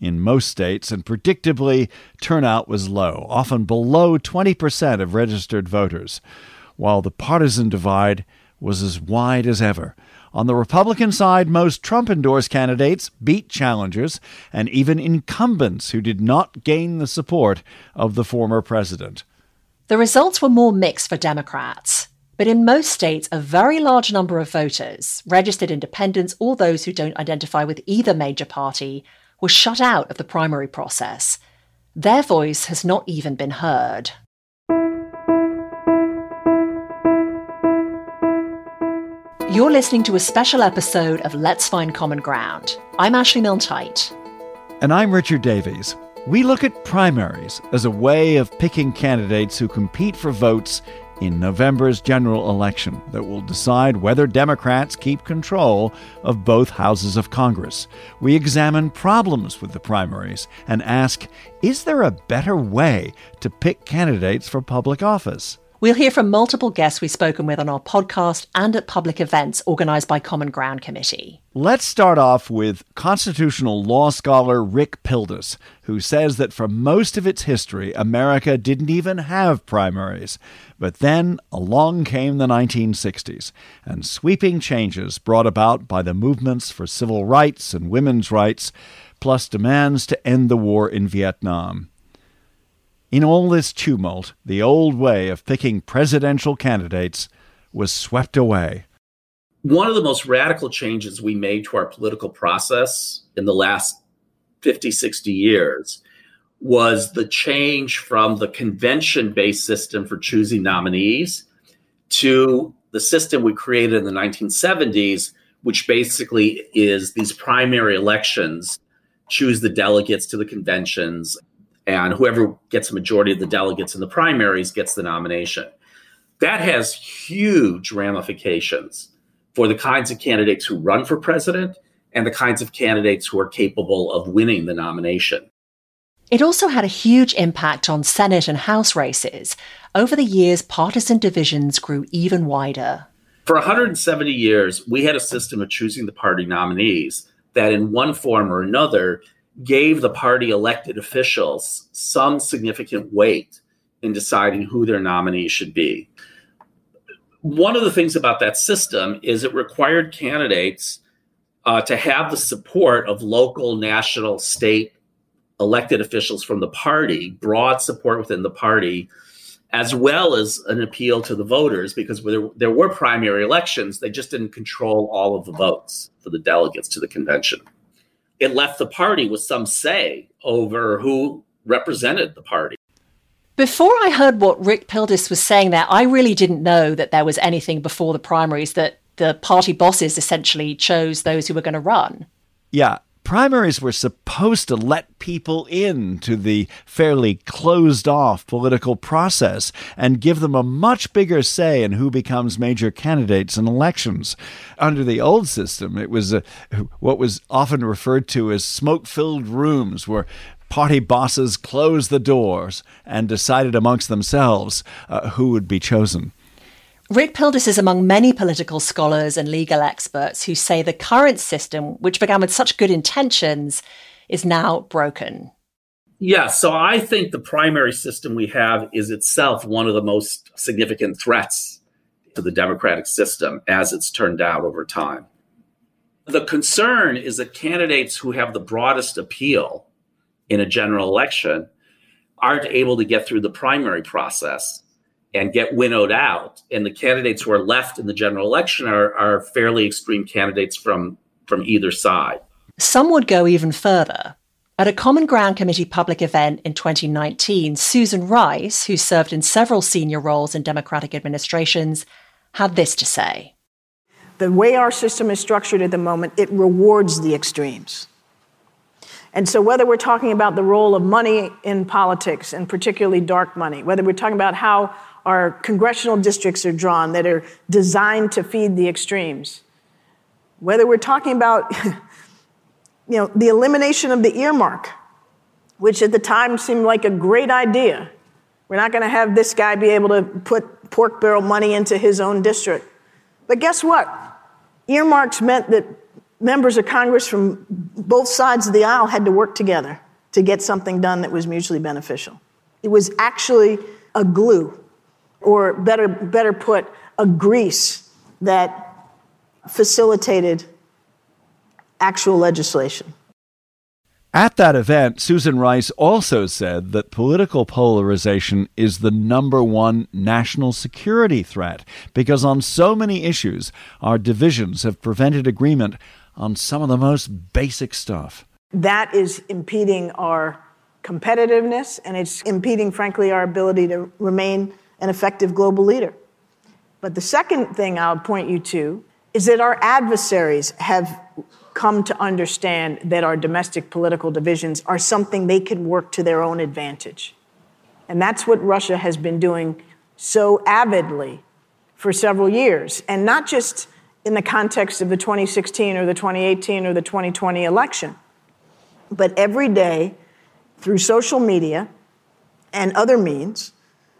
in most states, and predictably, turnout was low, often below 20% of registered voters, while the partisan divide was as wide as ever. On the Republican side, most Trump endorsed candidates beat challengers and even incumbents who did not gain the support of the former president. The results were more mixed for Democrats. But in most states, a very large number of voters, registered independents or those who don't identify with either major party, were shut out of the primary process. Their voice has not even been heard. You're listening to a special episode of Let's Find Common Ground. I'm Ashley Milne And I'm Richard Davies. We look at primaries as a way of picking candidates who compete for votes in November's general election that will decide whether Democrats keep control of both houses of Congress. We examine problems with the primaries and ask is there a better way to pick candidates for public office? We'll hear from multiple guests we've spoken with on our podcast and at public events organised by Common Ground Committee. Let's start off with constitutional law scholar Rick Pildes, who says that for most of its history, America didn't even have primaries. But then along came the 1960s, and sweeping changes brought about by the movements for civil rights and women's rights, plus demands to end the war in Vietnam. In all this tumult, the old way of picking presidential candidates was swept away. One of the most radical changes we made to our political process in the last 50, 60 years was the change from the convention based system for choosing nominees to the system we created in the 1970s, which basically is these primary elections choose the delegates to the conventions and whoever gets a majority of the delegates in the primaries gets the nomination. That has huge ramifications for the kinds of candidates who run for president and the kinds of candidates who are capable of winning the nomination. It also had a huge impact on Senate and House races. Over the years, partisan divisions grew even wider. For 170 years, we had a system of choosing the party nominees that, in one form or another, gave the party elected officials some significant weight in deciding who their nominee should be. One of the things about that system is it required candidates uh, to have the support of local, national, state elected officials from the party, broad support within the party, as well as an appeal to the voters, because there, there were primary elections, they just didn't control all of the votes for the delegates to the convention it left the party with some say over who represented the party. Before I heard what Rick Pildes was saying there, I really didn't know that there was anything before the primaries that the party bosses essentially chose those who were going to run. Yeah, primaries were supposed to let people in to the fairly closed off political process and give them a much bigger say in who becomes major candidates in elections. Under the old system, it was a, what was often referred to as smoke filled rooms where party bosses closed the doors and decided amongst themselves uh, who would be chosen. Rick Pildes is among many political scholars and legal experts who say the current system, which began with such good intentions, is now broken. Yeah, so I think the primary system we have is itself one of the most significant threats to the democratic system as it's turned out over time. The concern is that candidates who have the broadest appeal in a general election aren't able to get through the primary process and get winnowed out. And the candidates who are left in the general election are, are fairly extreme candidates from, from either side. Some would go even further. At a Common Ground Committee public event in 2019, Susan Rice, who served in several senior roles in Democratic administrations, had this to say. The way our system is structured at the moment, it rewards the extremes. And so, whether we're talking about the role of money in politics, and particularly dark money, whether we're talking about how our congressional districts are drawn that are designed to feed the extremes, whether we're talking about you know, the elimination of the earmark, which at the time seemed like a great idea. We're not going to have this guy be able to put pork barrel money into his own district. But guess what? Earmarks meant that members of Congress from both sides of the aisle had to work together to get something done that was mutually beneficial. It was actually a glue, or better, better put, a grease that facilitated actual legislation. At that event, Susan Rice also said that political polarization is the number one national security threat because on so many issues, our divisions have prevented agreement on some of the most basic stuff. That is impeding our competitiveness and it's impeding, frankly, our ability to remain an effective global leader. But the second thing I'll point you to is that our adversaries have come to understand that our domestic political divisions are something they can work to their own advantage. And that's what Russia has been doing so avidly for several years. And not just in the context of the 2016 or the 2018 or the 2020 election, but every day through social media and other means,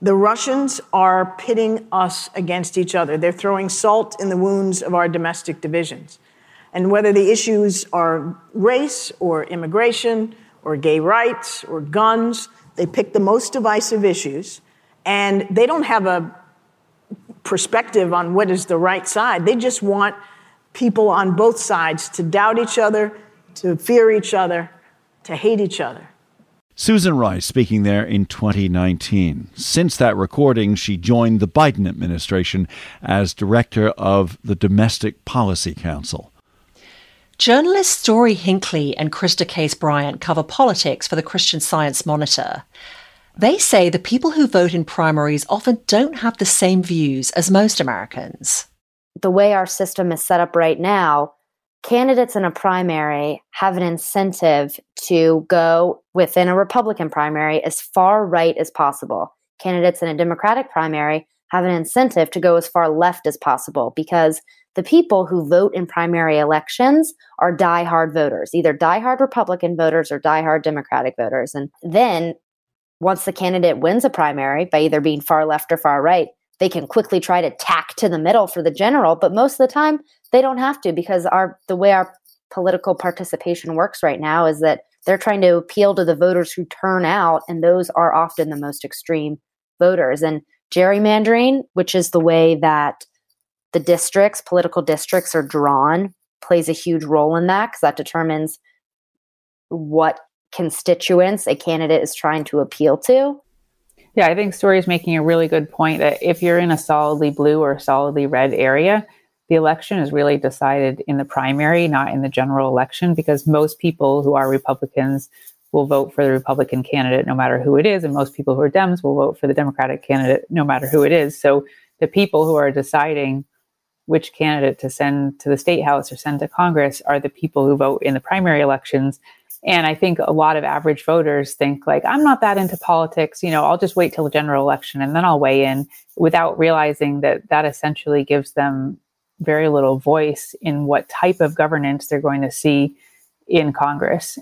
the Russians are pitting us against each other. They're throwing salt in the wounds of our domestic divisions. And whether the issues are race or immigration or gay rights or guns, they pick the most divisive issues. And they don't have a perspective on what is the right side. They just want people on both sides to doubt each other, to fear each other, to hate each other. Susan Rice speaking there in 2019. Since that recording, she joined the Biden administration as director of the Domestic Policy Council. Journalists Story Hinckley and Christa Case Bryant cover politics for the Christian Science Monitor. They say the people who vote in primaries often don't have the same views as most Americans. The way our system is set up right now, candidates in a primary have an incentive to go within a Republican primary as far right as possible. Candidates in a Democratic primary have an incentive to go as far left as possible because the people who vote in primary elections are die-hard voters, either die-hard Republican voters or die-hard Democratic voters. And then once the candidate wins a primary by either being far left or far right, they can quickly try to tack to the middle for the general, but most of the time they don't have to because our the way our political participation works right now is that they're trying to appeal to the voters who turn out and those are often the most extreme voters and gerrymandering, which is the way that the districts, political districts are drawn, plays a huge role in that because that determines what constituents a candidate is trying to appeal to. Yeah, I think Story is making a really good point that if you're in a solidly blue or solidly red area, the election is really decided in the primary, not in the general election, because most people who are Republicans will vote for the Republican candidate no matter who it is, and most people who are Dems will vote for the Democratic candidate no matter who it is. So the people who are deciding which candidate to send to the state house or send to Congress are the people who vote in the primary elections. And I think a lot of average voters think like, I'm not that into politics. You know, I'll just wait till the general election and then I'll weigh in without realizing that that essentially gives them very little voice in what type of governance they're going to see in Congress.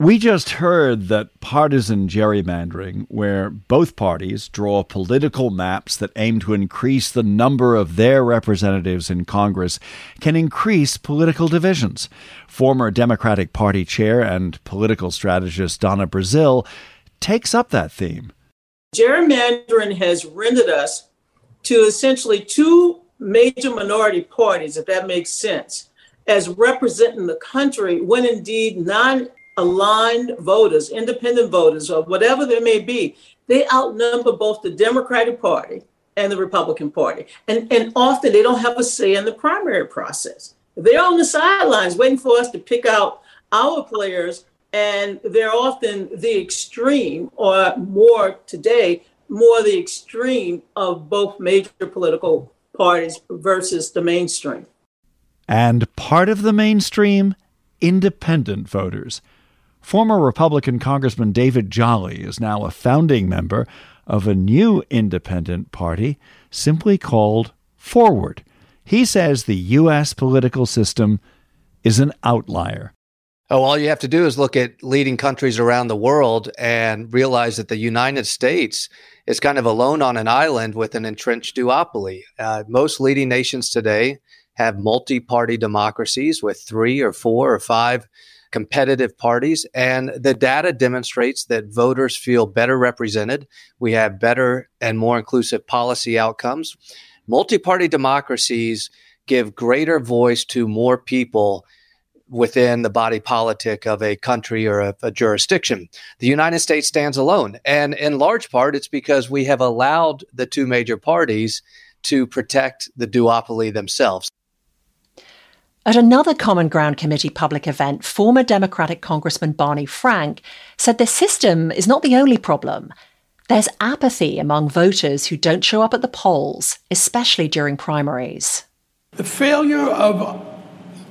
We just heard that partisan gerrymandering, where both parties draw political maps that aim to increase the number of their representatives in Congress, can increase political divisions. Former Democratic Party chair and political strategist Donna Brazile takes up that theme. Gerrymandering has rendered us to essentially two major minority parties, if that makes sense, as representing the country when indeed non aligned voters, independent voters, or whatever there may be, they outnumber both the Democratic Party and the Republican Party. And, and often they don't have a say in the primary process. They're on the sidelines waiting for us to pick out our players, and they're often the extreme, or more today, more the extreme of both major political parties versus the mainstream. And part of the mainstream, independent voters Former Republican Congressman David Jolly is now a founding member of a new independent party simply called Forward. He says the U.S. political system is an outlier. Oh, all you have to do is look at leading countries around the world and realize that the United States is kind of alone on an island with an entrenched duopoly. Uh, most leading nations today have multi party democracies with three or four or five competitive parties. And the data demonstrates that voters feel better represented. We have better and more inclusive policy outcomes. Multi party democracies give greater voice to more people within the body politic of a country or a, a, jurisdiction. The United States stands alone. And in large part, it's because we have allowed the two major parties to protect the duopoly themselves. At another Common Ground Committee public event, former Democratic Congressman Barney Frank said the system is not the only problem. There's apathy among voters who don't show up at the polls, especially during primaries. The failure of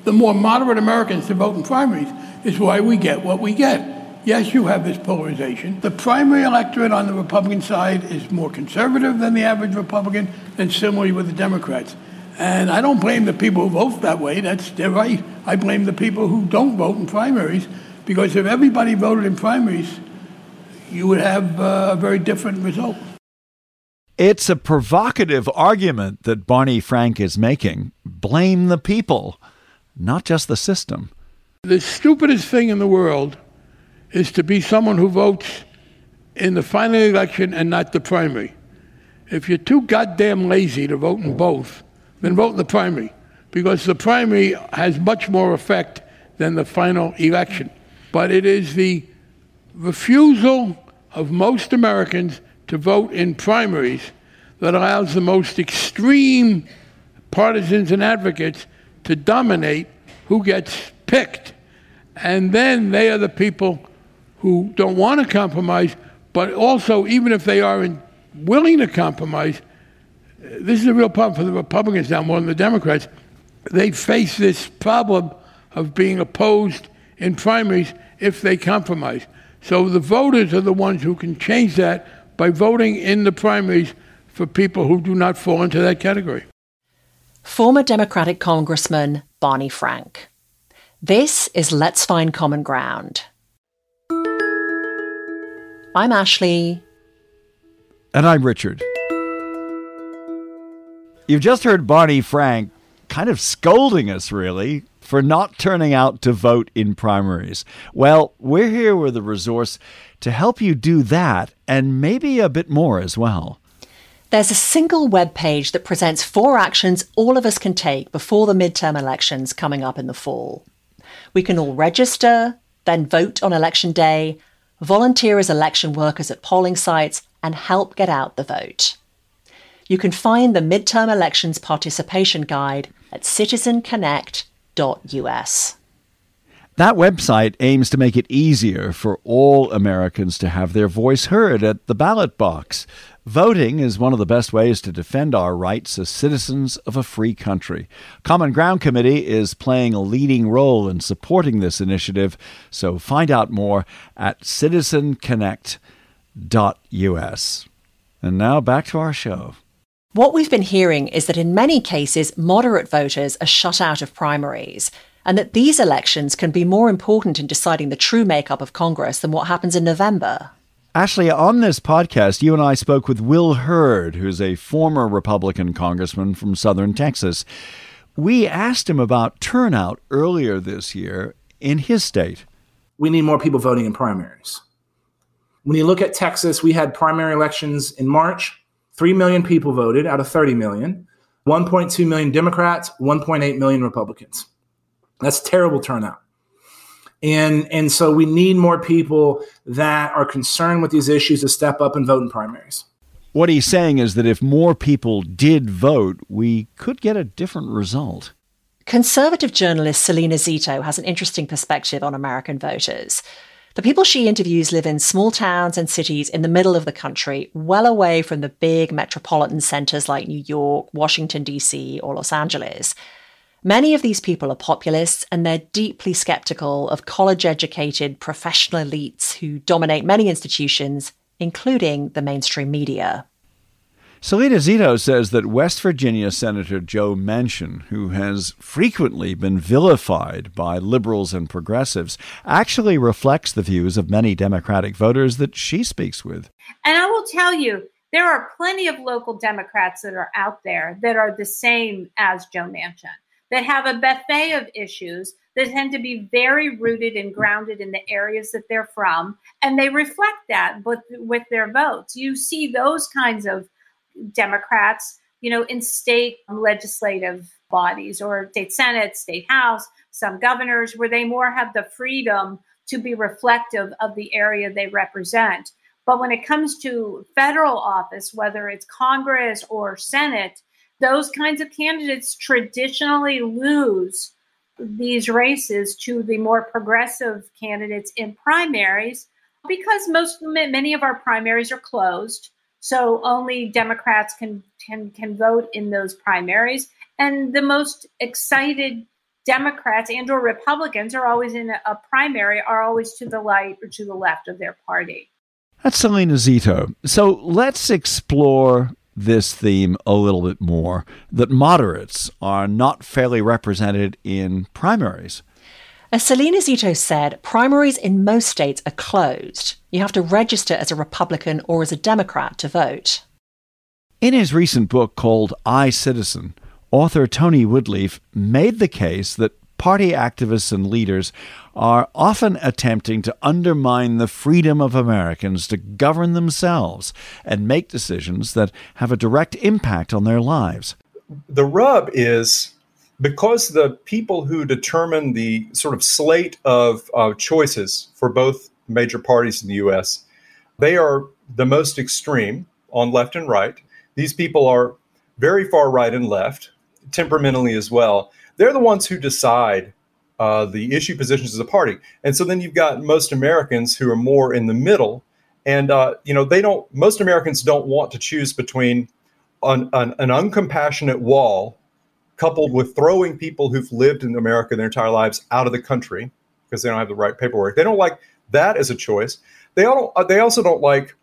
the more moderate Americans to vote in primaries is why we get what we get. Yes, you have this polarization. The primary electorate on the Republican side is more conservative than the average Republican, and similarly with the Democrats. And I don't blame the people who vote that way. That's their right. I blame the people who don't vote in primaries because if everybody voted in primaries, you would have uh, a very different result. It's a provocative argument that Barney Frank is making. Blame the people not just the system. The stupidest thing in the world is to be someone who votes in the final election and not the primary. If you're too goddamn lazy to vote in both, then vote in the primary because the primary has much more effect than the final election. But it is the refusal of most Americans to vote in primaries that allows the most extreme partisans and advocates to dominate who gets picked. And then they are the people who don't want to compromise, but also, even if they are willing to compromise, this is a real problem for the Republicans now more than the Democrats. They face this problem of being opposed in primaries if they compromise. So the voters are the ones who can change that by voting in the primaries for people who do not fall into that category former Democratic Congressman Barney Frank. This is Let's Find Common Ground. I'm Ashley. And I'm Richard. You've just heard Barney Frank kind of scolding us, really, for not turning out to vote in primaries. Well, we're here with a resource to help you do that and maybe a bit more as well. There's a single web page that presents four actions all of us can take before the midterm elections coming up in the fall. We can all register, then vote on election day, volunteer as election workers at polling sites, and help get out the vote. You can find the midterm elections participation guide at citizenconnect.us. That website aims to make it easier for all Americans to have their voice heard at the ballot box. Voting is one of the best ways to defend our rights as citizens of a free country. Common Ground Committee is playing a leading role in supporting this initiative, so find out more at citizenconnect.us. And now back to our show. What we've been hearing is that in many cases, moderate voters are shut out of primaries, and that these elections can be more important in deciding the true makeup of Congress than what happens in November. Ashley, on this podcast, you and I spoke with Will Hurd, who's a former Republican congressman from southern Texas. We asked him about turnout earlier this year in his state. We need more people voting in primaries. When you look at Texas, we had primary elections in March. 3 million people voted out of 30 million, 1.2 million Democrats, 1.8 million Republicans. That's terrible turnout. And, and so we need more people that are concerned with these issues to step up and vote in primaries. What he's saying is that if more people did vote, we could get a different result. Conservative journalist Salena Zito has an interesting perspective on American voters. The people she interviews live in small towns and cities in the middle of the country, well away from the big metropolitan centers like New York, Washington, D.C., or Los Angeles. Many of these people are populists and they're deeply skeptical of college educated professional elites who dominate many institutions, including the mainstream media. Salena Zito says that West Virginia Senator Joe Manchin, who has frequently been vilified by liberals and progressives, actually reflects the views of many Democratic voters that she speaks with. And I will tell you, there are plenty of local Democrats that are out there that are the same as Joe Manchin, that have a buffet of issues that tend to be very rooted and grounded in the areas that they're from, and they reflect that with, with their votes. You see those kinds of Democrats, you know, in state legislative bodies or state senate, state house, some governors, where they more have the freedom to be reflective of the area they represent. But when it comes to federal office, whether it's Congress or Senate, those kinds of candidates traditionally lose these races to the more progressive candidates in primaries because most many of our primaries are closed so only Democrats can can can vote in those primaries, and the most excited Democrats and or Republicans are always in a, a primary are always to the right or to the left of their party. That's Salena Zito. So let's explore this theme a little bit more that moderates are not fairly represented in primaries. As Salena Zito said, primaries in most states are closed. You have to register as a Republican or as a Democrat to vote. In his recent book called I Citizen, author Tony Woodlief made the case that party activists and leaders are often attempting to undermine the freedom of Americans to govern themselves and make decisions that have a direct impact on their lives. The rub is because the people who determine the sort of slate of uh, choices for both major parties in the US, they are the most extreme on left and right. These people are very far right and left, temperamentally as well. They're the ones who decide uh, the issue positions of the party. And so then you've got most Americans who are more in the middle. And, uh, you know, they don't, most Americans don't want to choose between an, an, an uncompassionate wall coupled with throwing people who've lived in America their entire lives out of the country because they don't have the right paperwork. They don't like that as a choice. They don't. Uh, they also don't like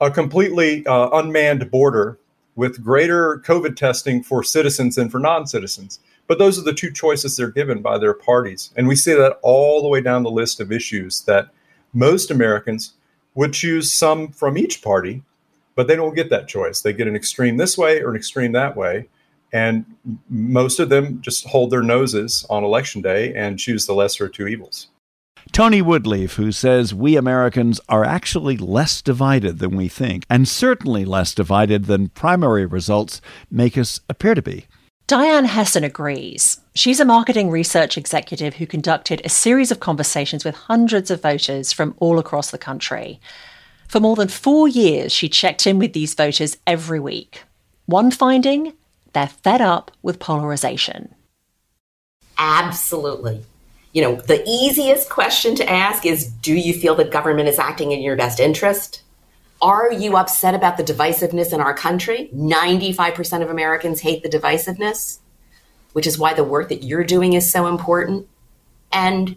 a completely uh, unmanned border with greater COVID testing for citizens than for non-citizens. But those are the two choices they're given by their parties, and we see that all the way down the list of issues that most Americans would choose some from each party, but they don't get that choice. They get an extreme this way or an extreme that way and most of them just hold their noses on election day and choose the lesser of two evils. Tony Woodlief, who says we Americans are actually less divided than we think, and certainly less divided than primary results make us appear to be. Diane Hessan agrees. She's a marketing research executive who conducted a series of conversations with hundreds of voters from all across the country. For more than four years, she checked in with these voters every week. One finding they're fed up with polarization. Absolutely. You know, the easiest question to ask is Do you feel that government is acting in your best interest? Are you upset about the divisiveness in our country? 95% of Americans hate the divisiveness, which is why the work that you're doing is so important. And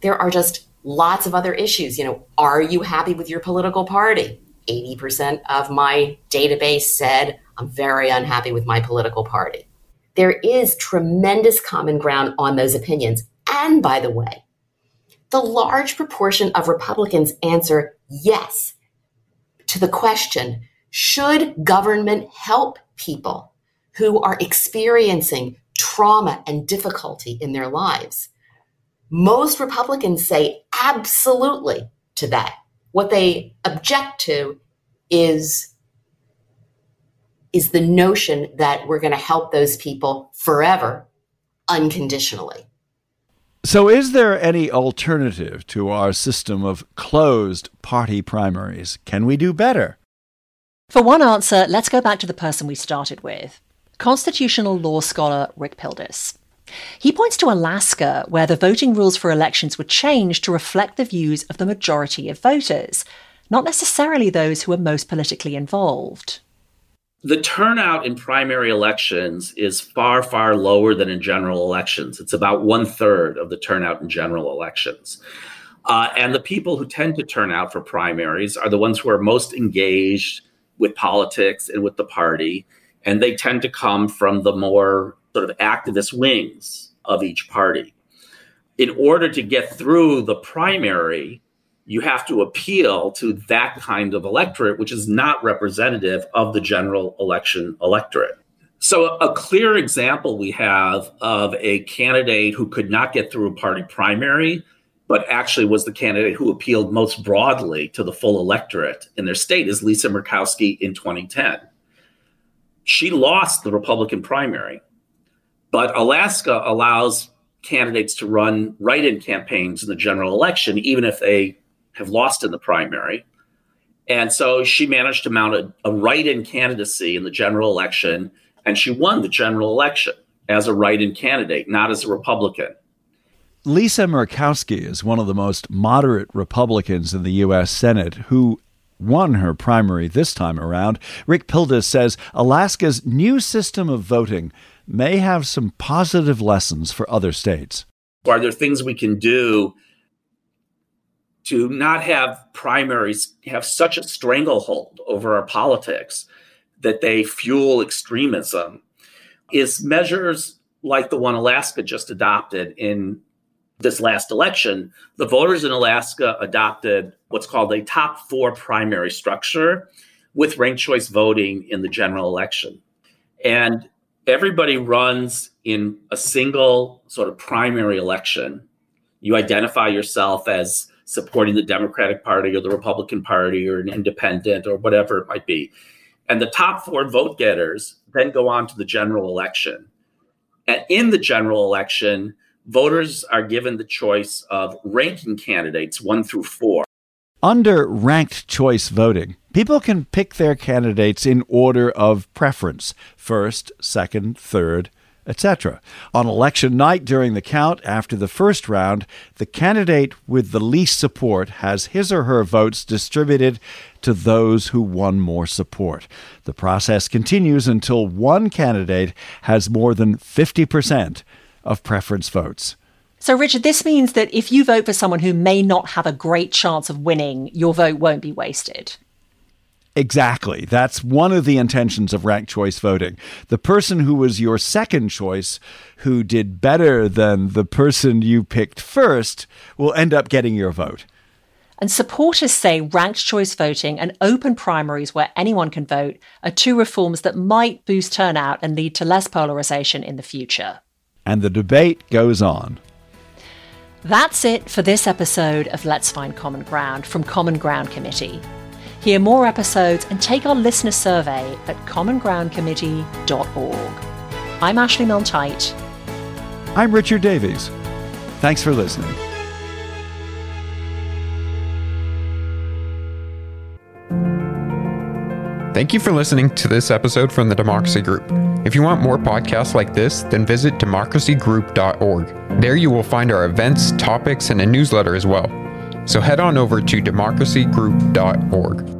there are just lots of other issues. You know, are you happy with your political party? 80% of my database said I'm very unhappy with my political party. There is tremendous common ground on those opinions. And by the way, the large proportion of Republicans answer yes to the question should government help people who are experiencing trauma and difficulty in their lives? Most Republicans say absolutely to that. What they object to is is the notion that we're going to help those people forever unconditionally. So, is there any alternative to our system of closed party primaries? Can we do better? For one answer, let's go back to the person we started with constitutional law scholar Rick Pildes. He points to Alaska, where the voting rules for elections were changed to reflect the views of the majority of voters, not necessarily those who are most politically involved the turnout in primary elections is far, far lower than in general elections. It's about one third of the turnout in general elections. Uh, and the people who tend to turn out for primaries are the ones who are most engaged with politics and with the party. And they tend to come from the more sort of activist wings of each party. In order to get through the primary, you have to appeal to that kind of electorate, which is not representative of the general election electorate. So, a clear example we have of a candidate who could not get through a party primary, but actually was the candidate who appealed most broadly to the full electorate in their state is Lisa Murkowski in 2010. She lost the Republican primary, but Alaska allows candidates to run write in campaigns in the general election, even if they have lost in the primary. And so she managed to mount a, a write in candidacy in the general election, and she won the general election as a write in candidate, not as a Republican. Lisa Murkowski is one of the most moderate Republicans in the U.S. Senate who won her primary this time around. Rick Pildes says Alaska's new system of voting may have some positive lessons for other states. Are there things we can do to not have primaries have such a stranglehold over our politics that they fuel extremism is measures like the one Alaska just adopted in this last election. The voters in Alaska adopted what's called a top four primary structure with ranked choice voting in the general election. And everybody runs in a single sort of primary election. You identify yourself as supporting the Democratic Party or the Republican Party or an independent or whatever it might be. And the top four vote getters then go on to the general election. And in the general election, voters are given the choice of ranking candidates one through four. Under ranked choice voting, people can pick their candidates in order of preference first, second, third, etc. On election night during the count after the first round, the candidate with the least support has his or her votes distributed to those who won more support. The process continues until one candidate has more than 50% of preference votes. So, Richard, this means that if you vote for someone who may not have a great chance of winning, your vote won't be wasted. Exactly. That's one of the intentions of ranked choice voting. The person who was your second choice, who did better than the person you picked first, will end up getting your vote. And supporters say ranked choice voting and open primaries where anyone can vote are two reforms that might boost turnout and lead to less polarization in the future. And the debate goes on. That's it for this episode of Let's Find Common Ground from Common Ground Committee. Hear more episodes and take our listener survey at commongroundcommittee.org. I'm Ashley Milne I'm Richard Davies. Thanks for listening. Thank you for listening to this episode from the Democracy Group. If you want more podcasts like this, then visit democracygroup.org. There you will find our events, topics, and a newsletter as well. So head on over to democracygroup.org.